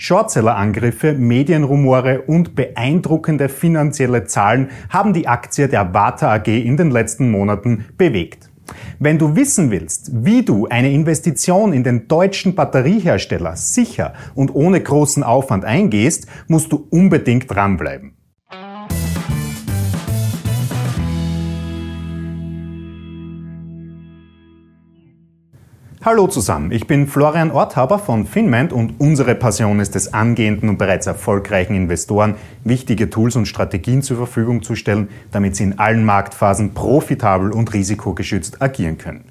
Shortseller-Angriffe, Medienrumore und beeindruckende finanzielle Zahlen haben die Aktie der Warta AG in den letzten Monaten bewegt. Wenn du wissen willst, wie du eine Investition in den deutschen Batteriehersteller sicher und ohne großen Aufwand eingehst, musst du unbedingt dranbleiben. Hallo zusammen, ich bin Florian Orthaber von Finment und unsere Passion ist es, angehenden und bereits erfolgreichen Investoren wichtige Tools und Strategien zur Verfügung zu stellen, damit sie in allen Marktphasen profitabel und risikogeschützt agieren können.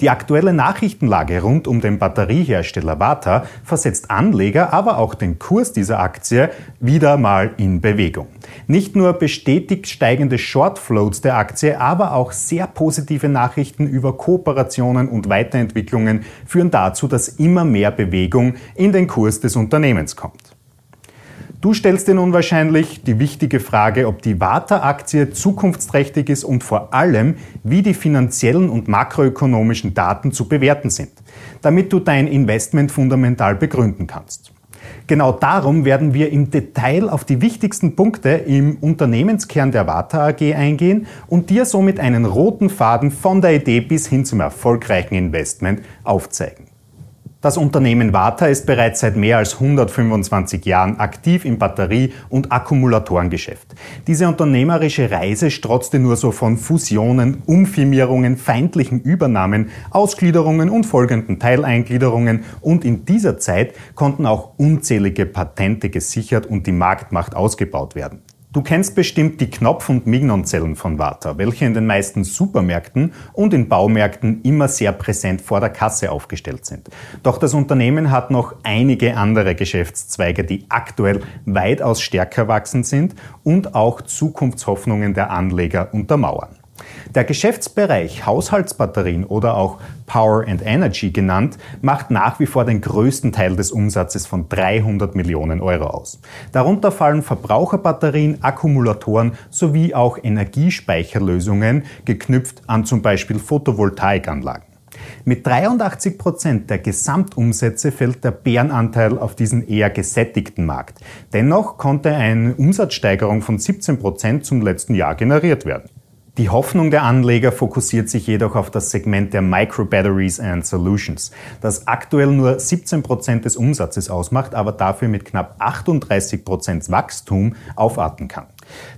Die aktuelle Nachrichtenlage rund um den Batteriehersteller Vata versetzt Anleger, aber auch den Kurs dieser Aktie wieder mal in Bewegung. Nicht nur bestätigt steigende Shortfloats der Aktie, aber auch sehr positive Nachrichten über Kooperationen und Weiterentwicklungen führen dazu, dass immer mehr Bewegung in den Kurs des Unternehmens kommt. Du stellst dir nun wahrscheinlich die wichtige Frage, ob die Warta-Aktie zukunftsträchtig ist und vor allem, wie die finanziellen und makroökonomischen Daten zu bewerten sind, damit du dein Investment fundamental begründen kannst. Genau darum werden wir im Detail auf die wichtigsten Punkte im Unternehmenskern der Vata AG eingehen und dir somit einen roten Faden von der Idee bis hin zum erfolgreichen Investment aufzeigen. Das Unternehmen Vata ist bereits seit mehr als 125 Jahren aktiv im Batterie- und Akkumulatorengeschäft. Diese unternehmerische Reise strotzte nur so von Fusionen, Umfirmierungen, feindlichen Übernahmen, Ausgliederungen und folgenden Teileingliederungen und in dieser Zeit konnten auch unzählige Patente gesichert und die Marktmacht ausgebaut werden. Du kennst bestimmt die Knopf- und Mignonzellen von Vata, welche in den meisten Supermärkten und in Baumärkten immer sehr präsent vor der Kasse aufgestellt sind. Doch das Unternehmen hat noch einige andere Geschäftszweige, die aktuell weitaus stärker wachsend sind und auch Zukunftshoffnungen der Anleger untermauern. Der Geschäftsbereich Haushaltsbatterien oder auch Power and Energy genannt, macht nach wie vor den größten Teil des Umsatzes von 300 Millionen Euro aus. Darunter fallen Verbraucherbatterien, Akkumulatoren sowie auch Energiespeicherlösungen, geknüpft an zum Beispiel Photovoltaikanlagen. Mit 83 Prozent der Gesamtumsätze fällt der Bärenanteil auf diesen eher gesättigten Markt. Dennoch konnte eine Umsatzsteigerung von 17 Prozent zum letzten Jahr generiert werden. Die Hoffnung der Anleger fokussiert sich jedoch auf das Segment der Microbatteries and Solutions, das aktuell nur 17 Prozent des Umsatzes ausmacht, aber dafür mit knapp 38 Prozent Wachstum aufatmen kann.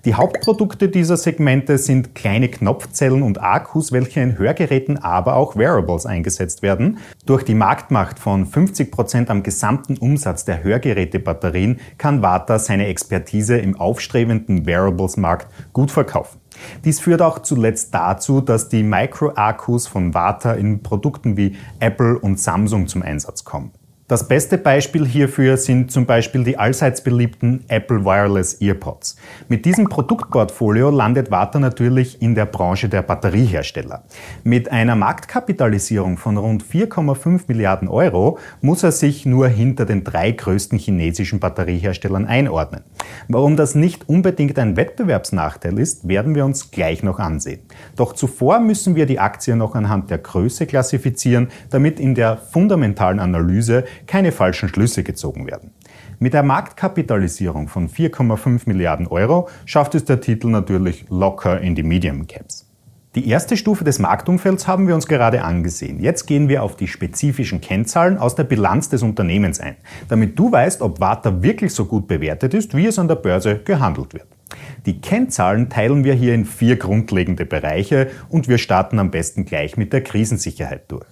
Die Hauptprodukte dieser Segmente sind kleine Knopfzellen und Akkus, welche in Hörgeräten, aber auch Wearables eingesetzt werden. Durch die Marktmacht von 50 Prozent am gesamten Umsatz der Hörgerätebatterien kann Vata seine Expertise im aufstrebenden Wearables-Markt gut verkaufen. Dies führt auch zuletzt dazu, dass die Micro-Akkus von Vata in Produkten wie Apple und Samsung zum Einsatz kommen. Das beste Beispiel hierfür sind zum Beispiel die allseits beliebten Apple Wireless Earpods. Mit diesem Produktportfolio landet Warta natürlich in der Branche der Batteriehersteller. Mit einer Marktkapitalisierung von rund 4,5 Milliarden Euro muss er sich nur hinter den drei größten chinesischen Batterieherstellern einordnen. Warum das nicht unbedingt ein Wettbewerbsnachteil ist, werden wir uns gleich noch ansehen. Doch zuvor müssen wir die Aktie noch anhand der Größe klassifizieren, damit in der fundamentalen Analyse keine falschen Schlüsse gezogen werden. Mit der Marktkapitalisierung von 4,5 Milliarden Euro schafft es der Titel natürlich locker in die Medium Caps. Die erste Stufe des Marktumfelds haben wir uns gerade angesehen. Jetzt gehen wir auf die spezifischen Kennzahlen aus der Bilanz des Unternehmens ein, damit du weißt, ob Warta wirklich so gut bewertet ist, wie es an der Börse gehandelt wird. Die Kennzahlen teilen wir hier in vier grundlegende Bereiche und wir starten am besten gleich mit der Krisensicherheit durch.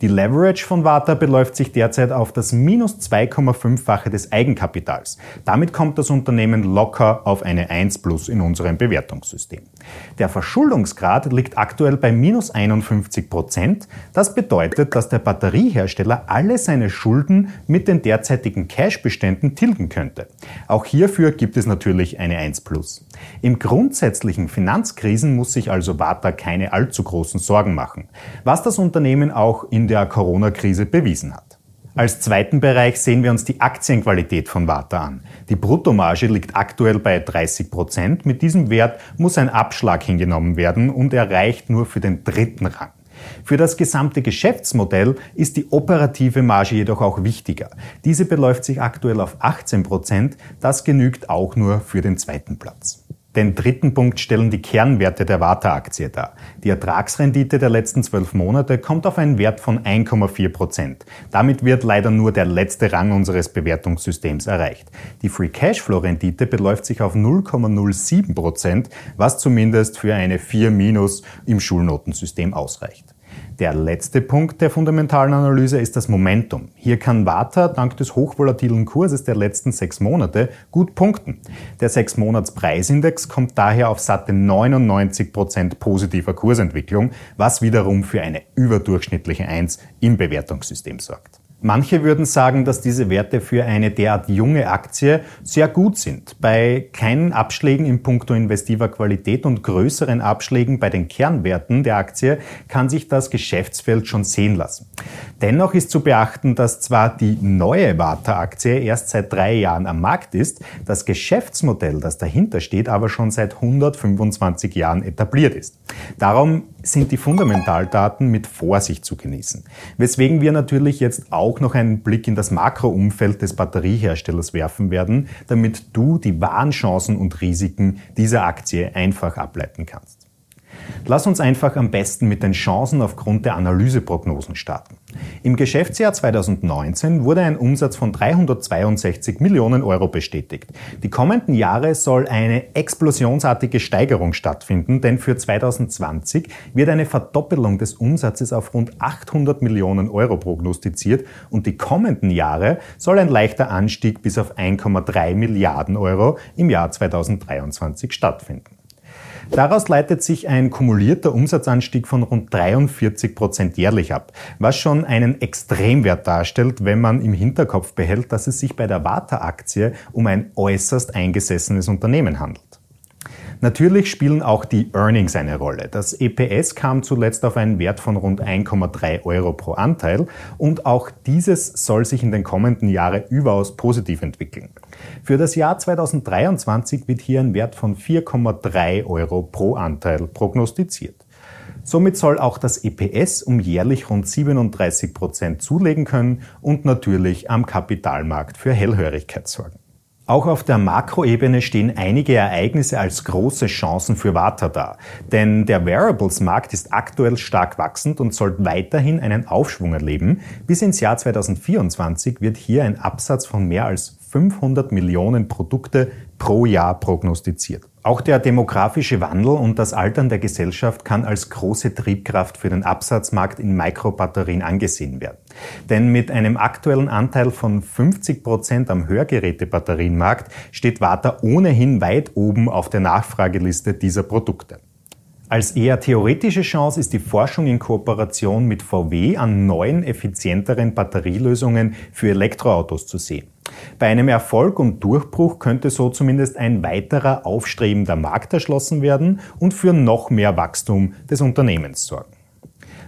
Die Leverage von Vata beläuft sich derzeit auf das minus 2,5-fache des Eigenkapitals. Damit kommt das Unternehmen locker auf eine 1 plus in unserem Bewertungssystem. Der Verschuldungsgrad liegt aktuell bei minus 51 Prozent. Das bedeutet, dass der Batteriehersteller alle seine Schulden mit den derzeitigen Cashbeständen tilgen könnte. Auch hierfür gibt es natürlich eine 1 plus. Im grundsätzlichen Finanzkrisen muss sich also Vata keine allzu großen Sorgen machen, was das Unternehmen auch in der Corona-Krise bewiesen hat. Als zweiten Bereich sehen wir uns die Aktienqualität von Warta an. Die Bruttomarge liegt aktuell bei 30 Prozent. Mit diesem Wert muss ein Abschlag hingenommen werden und er reicht nur für den dritten Rang. Für das gesamte Geschäftsmodell ist die operative Marge jedoch auch wichtiger. Diese beläuft sich aktuell auf 18 Prozent. Das genügt auch nur für den zweiten Platz. Den dritten Punkt stellen die Kernwerte der Warta-Aktie dar. Die Ertragsrendite der letzten zwölf Monate kommt auf einen Wert von 1,4 Prozent. Damit wird leider nur der letzte Rang unseres Bewertungssystems erreicht. Die Free Cashflow-Rendite beläuft sich auf 0,07 Prozent, was zumindest für eine 4 Minus im Schulnotensystem ausreicht. Der letzte Punkt der fundamentalen Analyse ist das Momentum. Hier kann Vata dank des hochvolatilen Kurses der letzten sechs Monate gut punkten. Der sechs Monats Preisindex kommt daher auf satte 99 Prozent positiver Kursentwicklung, was wiederum für eine überdurchschnittliche 1 im Bewertungssystem sorgt. Manche würden sagen, dass diese Werte für eine derart junge Aktie sehr gut sind. Bei keinen Abschlägen in puncto investiver Qualität und größeren Abschlägen bei den Kernwerten der Aktie kann sich das Geschäftsfeld schon sehen lassen. Dennoch ist zu beachten, dass zwar die neue Warta-Aktie erst seit drei Jahren am Markt ist, das Geschäftsmodell, das dahinter steht, aber schon seit 125 Jahren etabliert ist. Darum sind die Fundamentaldaten mit Vorsicht zu genießen. Weswegen wir natürlich jetzt auch noch einen Blick in das Makroumfeld des Batterieherstellers werfen werden, damit du die wahren Chancen und Risiken dieser Aktie einfach ableiten kannst. Lass uns einfach am besten mit den Chancen aufgrund der Analyseprognosen starten. Im Geschäftsjahr 2019 wurde ein Umsatz von 362 Millionen Euro bestätigt. Die kommenden Jahre soll eine explosionsartige Steigerung stattfinden, denn für 2020 wird eine Verdoppelung des Umsatzes auf rund 800 Millionen Euro prognostiziert und die kommenden Jahre soll ein leichter Anstieg bis auf 1,3 Milliarden Euro im Jahr 2023 stattfinden. Daraus leitet sich ein kumulierter Umsatzanstieg von rund 43 Prozent jährlich ab, was schon einen Extremwert darstellt, wenn man im Hinterkopf behält, dass es sich bei der Warta-Aktie um ein äußerst eingesessenes Unternehmen handelt. Natürlich spielen auch die Earnings eine Rolle. Das EPS kam zuletzt auf einen Wert von rund 1,3 Euro pro Anteil und auch dieses soll sich in den kommenden Jahren überaus positiv entwickeln. Für das Jahr 2023 wird hier ein Wert von 4,3 Euro pro Anteil prognostiziert. Somit soll auch das EPS um jährlich rund 37 Prozent zulegen können und natürlich am Kapitalmarkt für Hellhörigkeit sorgen. Auch auf der Makroebene stehen einige Ereignisse als große Chancen für Warta da. Denn der Wearables-Markt ist aktuell stark wachsend und soll weiterhin einen Aufschwung erleben. Bis ins Jahr 2024 wird hier ein Absatz von mehr als 500 Millionen Produkte pro Jahr prognostiziert. Auch der demografische Wandel und das Altern der Gesellschaft kann als große Triebkraft für den Absatzmarkt in Mikrobatterien angesehen werden. Denn mit einem aktuellen Anteil von 50 Prozent am Hörgerätebatterienmarkt steht Warta ohnehin weit oben auf der Nachfrageliste dieser Produkte. Als eher theoretische Chance ist die Forschung in Kooperation mit VW an neuen, effizienteren Batterielösungen für Elektroautos zu sehen. Bei einem Erfolg und Durchbruch könnte so zumindest ein weiterer aufstrebender Markt erschlossen werden und für noch mehr Wachstum des Unternehmens sorgen.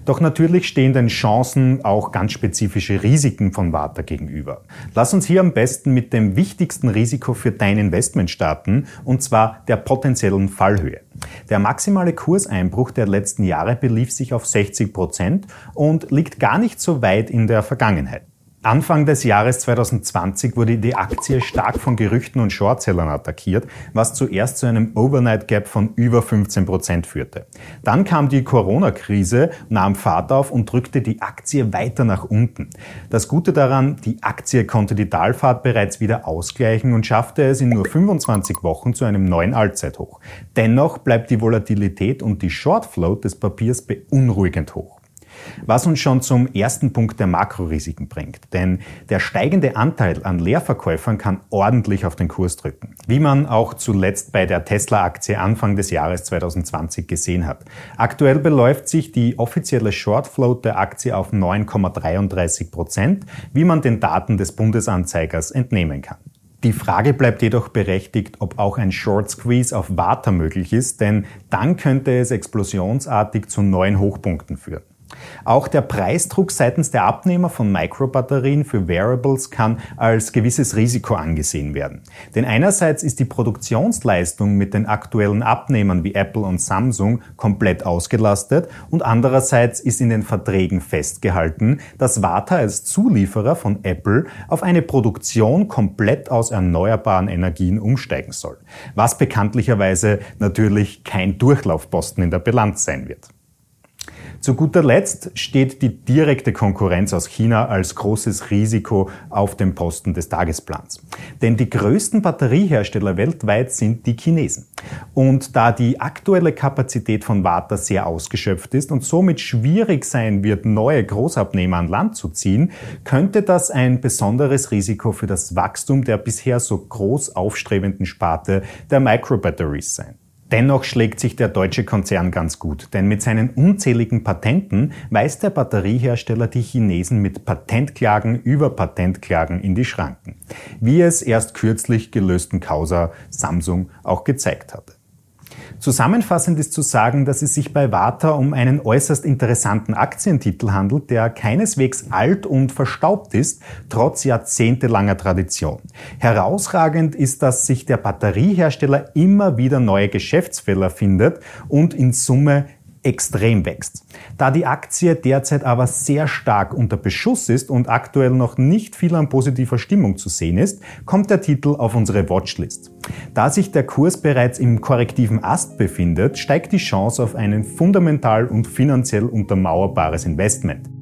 Doch natürlich stehen den Chancen auch ganz spezifische Risiken von Warta gegenüber. Lass uns hier am besten mit dem wichtigsten Risiko für dein Investment starten, und zwar der potenziellen Fallhöhe. Der maximale Kurseinbruch der letzten Jahre belief sich auf 60 Prozent und liegt gar nicht so weit in der Vergangenheit. Anfang des Jahres 2020 wurde die Aktie stark von Gerüchten und Shortsellern attackiert, was zuerst zu einem Overnight Gap von über 15 Prozent führte. Dann kam die Corona-Krise, nahm Fahrt auf und drückte die Aktie weiter nach unten. Das Gute daran, die Aktie konnte die Talfahrt bereits wieder ausgleichen und schaffte es in nur 25 Wochen zu einem neuen Allzeithoch. Dennoch bleibt die Volatilität und die Shortfloat des Papiers beunruhigend hoch. Was uns schon zum ersten Punkt der Makrorisiken bringt. Denn der steigende Anteil an Leerverkäufern kann ordentlich auf den Kurs drücken. Wie man auch zuletzt bei der Tesla-Aktie Anfang des Jahres 2020 gesehen hat. Aktuell beläuft sich die offizielle Shortfloat der Aktie auf 9,33 Prozent, wie man den Daten des Bundesanzeigers entnehmen kann. Die Frage bleibt jedoch berechtigt, ob auch ein Short Squeeze auf Water möglich ist, denn dann könnte es explosionsartig zu neuen Hochpunkten führen. Auch der Preisdruck seitens der Abnehmer von Microbatterien für Wearables kann als gewisses Risiko angesehen werden. Denn einerseits ist die Produktionsleistung mit den aktuellen Abnehmern wie Apple und Samsung komplett ausgelastet und andererseits ist in den Verträgen festgehalten, dass Warta als Zulieferer von Apple auf eine Produktion komplett aus erneuerbaren Energien umsteigen soll, was bekanntlicherweise natürlich kein Durchlaufposten in der Bilanz sein wird. Zu guter Letzt steht die direkte Konkurrenz aus China als großes Risiko auf dem Posten des Tagesplans. Denn die größten Batteriehersteller weltweit sind die Chinesen. Und da die aktuelle Kapazität von Warta sehr ausgeschöpft ist und somit schwierig sein wird, neue Großabnehmer an Land zu ziehen, könnte das ein besonderes Risiko für das Wachstum der bisher so groß aufstrebenden Sparte der Microbatteries sein. Dennoch schlägt sich der deutsche Konzern ganz gut, denn mit seinen unzähligen Patenten weist der Batteriehersteller die Chinesen mit Patentklagen über Patentklagen in die Schranken, wie es erst kürzlich gelösten Causa Samsung auch gezeigt hatte. Zusammenfassend ist zu sagen, dass es sich bei Warta um einen äußerst interessanten Aktientitel handelt, der keineswegs alt und verstaubt ist, trotz jahrzehntelanger Tradition. Herausragend ist, dass sich der Batteriehersteller immer wieder neue Geschäftsfelder findet und in Summe extrem wächst. Da die Aktie derzeit aber sehr stark unter Beschuss ist und aktuell noch nicht viel an positiver Stimmung zu sehen ist, kommt der Titel auf unsere Watchlist. Da sich der Kurs bereits im korrektiven Ast befindet, steigt die Chance auf ein fundamental und finanziell untermauerbares Investment.